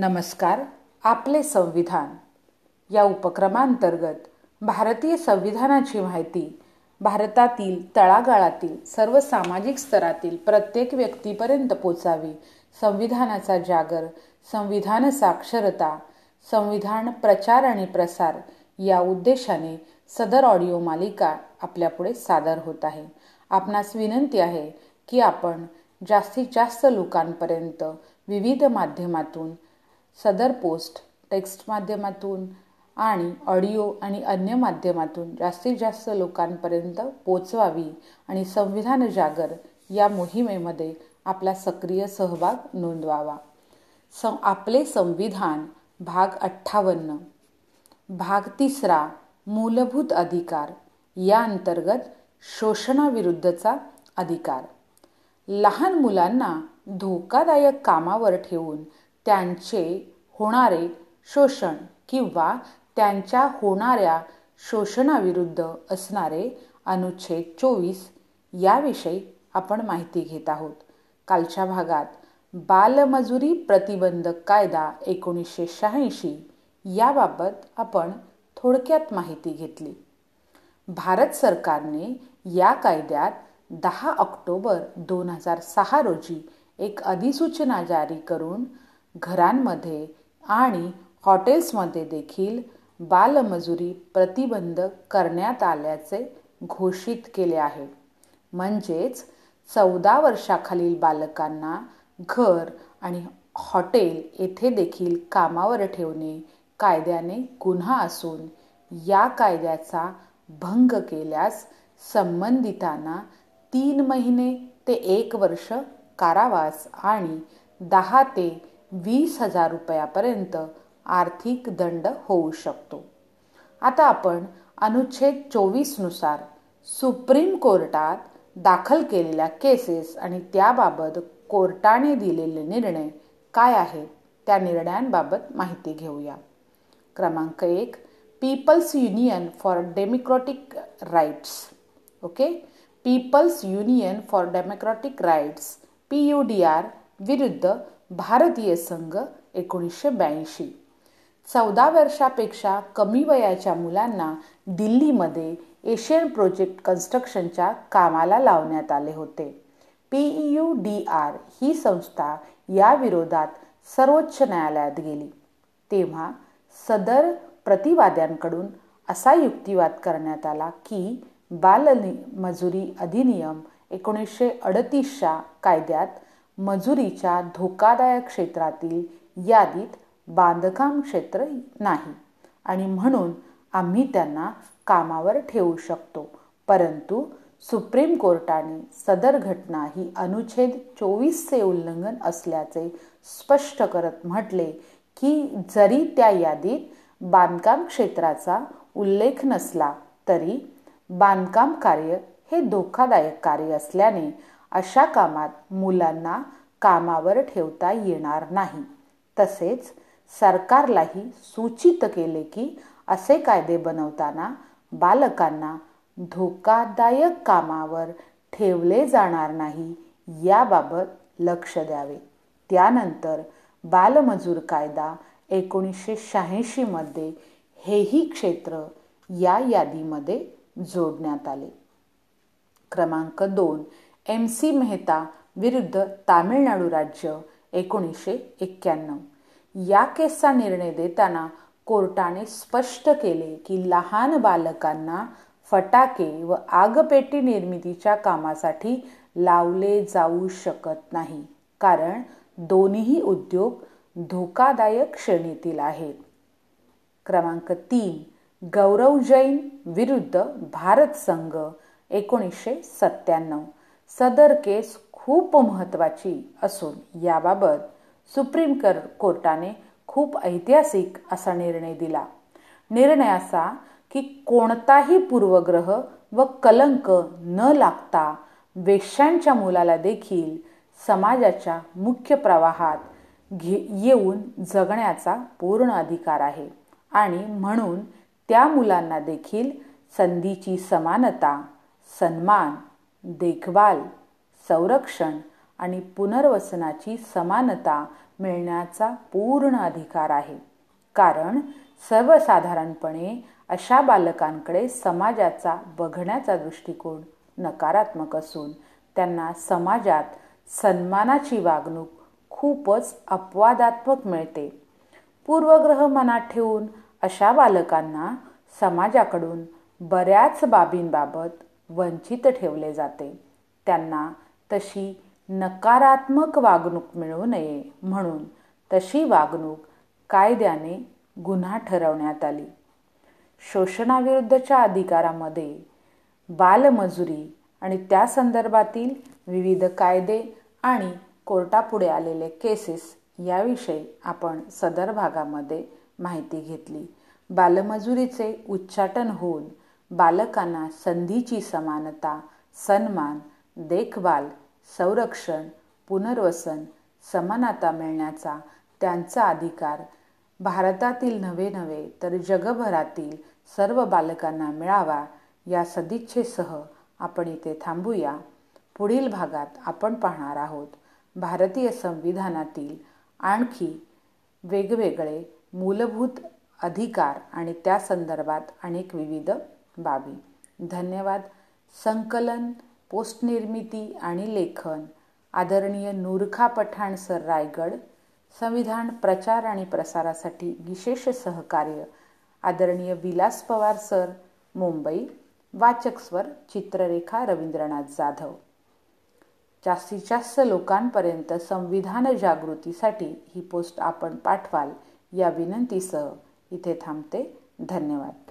नमस्कार आपले संविधान. या उपक्रमांतर्गत भारतीय संविधानाची माहिती भारतातील तळागाळातील सर्व सामाजिक स्तरातील प्रत्येक व्यक्तीपर्यंत पोचावी संविधानाचा जागर संविधान साक्षरता संविधान प्रचार आणि प्रसार या उद्देशाने सदर ऑडिओ मालिका आपल्यापुढे सादर होत आहे. आपणास विनंती आहे की आपण जास्तीत जास्त लोकांपर्यंत विविध माध्यमातून सदर पोस्ट टेक्स्ट माध्यमातून आणि ऑडिओ आणि अन्य माध्यमातून जास्तीत जास्त लोकांपर्यंत पोचवावी आणि संविधान जागर या मोहिमेमध्ये आपला सक्रिय सहभाग नोंदवावा. स आपले संविधान भाग अठ्ठावन्न. भाग तिसरा मूलभूत अधिकार. या अंतर्गत शोषणाविरुद्धचा अधिकार. लहान मुलांना धोकादायक कामावर ठेवून त्यांचे होणारे शोषण किंवा त्यांच्या होणाऱ्या शोषणाविरुद्ध असणारे अनुच्छेद चोवीस याविषयी आपण माहिती घेत आहोत. कालच्या भागात बालमजुरी प्रतिबंधक कायदा एकोणीसशे शहाऐंशी याबाबत आपण थोडक्यात माहिती घेतली. भारत सरकारने या कायद्यात दहा ऑक्टोबर दोन हजार सहा रोजी एक अधिसूचना जारी करून घरांमध्ये आणि हॉटेल्समध्ये देखील बालमजुरी प्रतिबंध करण्यात आल्याचे घोषित केले आहे. म्हणजेच चौदा वर्षाखालील बालकांना घर आणि हॉटेल येथे देखील कामावर ठेवणे कायद्याने गुन्हा असून या कायद्याचा भंग केल्यास संबंधितांना तीन महिने ते एक वर्ष कारावास आणि दहा ते वीस हजार रुपयापर्यंत आर्थिक दंड होऊ शकतो. आता आपण अनुच्छेद चोवीसनुसार सुप्रीम कोर्टात दाखल केलेल्या केसेस आणि त्याबाबत कोर्टाने दिलेले निर्णय काय आहेत त्या निर्णयांबाबत माहिती घेऊया. क्रमांक एक people's union for democratic rights okay? People's union for democratic rights P U D R विरुद्ध भारतीय संघ एकोणीसशे ब्याऐंशी. चौदा वर्षापेक्षा कमी वयाच्या मुलांना दिल्लीमध्ये एशियन प्रोजेक्ट कन्स्ट्रक्शनच्या कामाला लावण्यात आले होते. पी यू डी आर ही संस्था याविरोधात सर्वोच्च न्यायालयात गेली. तेव्हा सदर प्रतिवाद्यांकडून असा युक्तिवाद करण्यात आला की बालमजुरी अधिनियम एकोणीसशे अडतीसच्या कायद्यात मजुरीच्या धोकादायक क्षेत्रातील यादीत बांधकाम क्षेत्र नाही. आणि म्हणून आम्ही त्यांना कामावर ठेवू शकतो. परंतु सुप्रीम कोर्टाने सदर घटना ही अनुच्छेद चोवीसचे उल्लंघन असल्याचे स्पष्ट करत म्हटले की जरी त्या यादीत बांधकाम क्षेत्राचा उल्लेख नसला तरी बांधकाम कार्य हे धोकादायक कार्य असल्याने अशा कामात मुलांना कामावर ठेवता येणार नाही. तसेच सरकारलाही सूचित केले की असे कायदे बनवताना बालकांना धोकादायक कामावर ठेवले जाणार नाही याबाबत लक्ष द्यावे. त्यानंतर बालमजूर कायदा एकोणीसशे शहाऐंशीमध्ये हेही क्षेत्र या यादीमध्ये जोडण्यात आले. क्रमांक दोन एम सी मेहता विरुद्ध तामिळनाडू राज्य एकोणीसशे एक्क्याण्णव. या केसचा निर्णय देताना कोर्टाने स्पष्ट केले की लहान बालकांना फटाके व आगपेटी निर्मितीच्या कामासाठी लावले जाऊ शकत नाही कारण दोन्ही उद्योग धोकादायक श्रेणीतील आहेत. क्रमांक तीन गौरव जैन विरुद्ध भारत संघ एकोणीसशे सत्त्याण्णव. सदर केस खूप महत्त्वाची असून याबाबत सुप्रीम कर कोर्टाने खूप ऐतिहासिक असा निर्णय दिला. निर्णय असा की कोणताही पूर्वग्रह व कलंक न लागता वेश्यांच्या मुलाला देखील समाजाच्या मुख्य प्रवाहात घे येऊन जगण्याचा पूर्ण अधिकार आहे आणि म्हणून त्या मुलांना देखील संधीची समानता सन्मान देखभाल संरक्षण आणि पुनर्वसनाची समानता मिळण्याचा पूर्ण अधिकार आहे. कारण सर्वसाधारणपणे अशा बालकांकडे समाजाचा बघण्याचा दृष्टिकोन नकारात्मक असून त्यांना समाजात सन्मानाची वागणूक खूपच अपवादात्मक मिळते. पूर्वग्रह मनात ठेवून अशा बालकांना समाजाकडून बऱ्याच बाबींबाबत वंचित ठेवले जाते. त्यांना तशी नकारात्मक वागणूक मिळू नये म्हणून तशी वागणूक कायद्याने गुन्हा ठरवण्यात आली. शोषणाविरुद्धच्या अधिकारामध्ये बालमजुरी आणि त्या संदर्भातील विविध कायदे आणि कोर्टापुढे आलेले केसेस याविषयी आपण सदर भागामध्ये माहिती घेतली. बालमजुरीचे उच्चाटन होऊन बालकांना संधीची समानता सन्मान देखभाल संरक्षण पुनर्वसन समानता मिळण्याचा त्यांचा अधिकार भारतातील नव्हे नव्हे तर जगभरातील सर्व बालकांना मिळावा या सदिच्छेसह आपण इथे थांबूया. पुढील भागात आपण पाहणार आहोत. भारतीय संविधानातील आणखी वेगवेगळे मूलभूत अधिकार आणि त्या संदर्भात अनेक विविध बाबी. धन्यवाद. संकलन पोस्ट निर्मिती आणि लेखन. आदरणीय नूरखा पठाण सर रायगड. संविधान प्रचार आणि प्रसारासाठी विशेष सहकार्य. आदरणीय विलास पवार सर मुंबई. वाचक स्वर चित्ररेखा रवींद्रनाथ जाधव. जास्तीत जास्त लोकांपर्यंत संविधान जागृतीसाठी ही पोस्ट आपण पाठवाल या विनंतीसह इथे थांबते. धन्यवाद.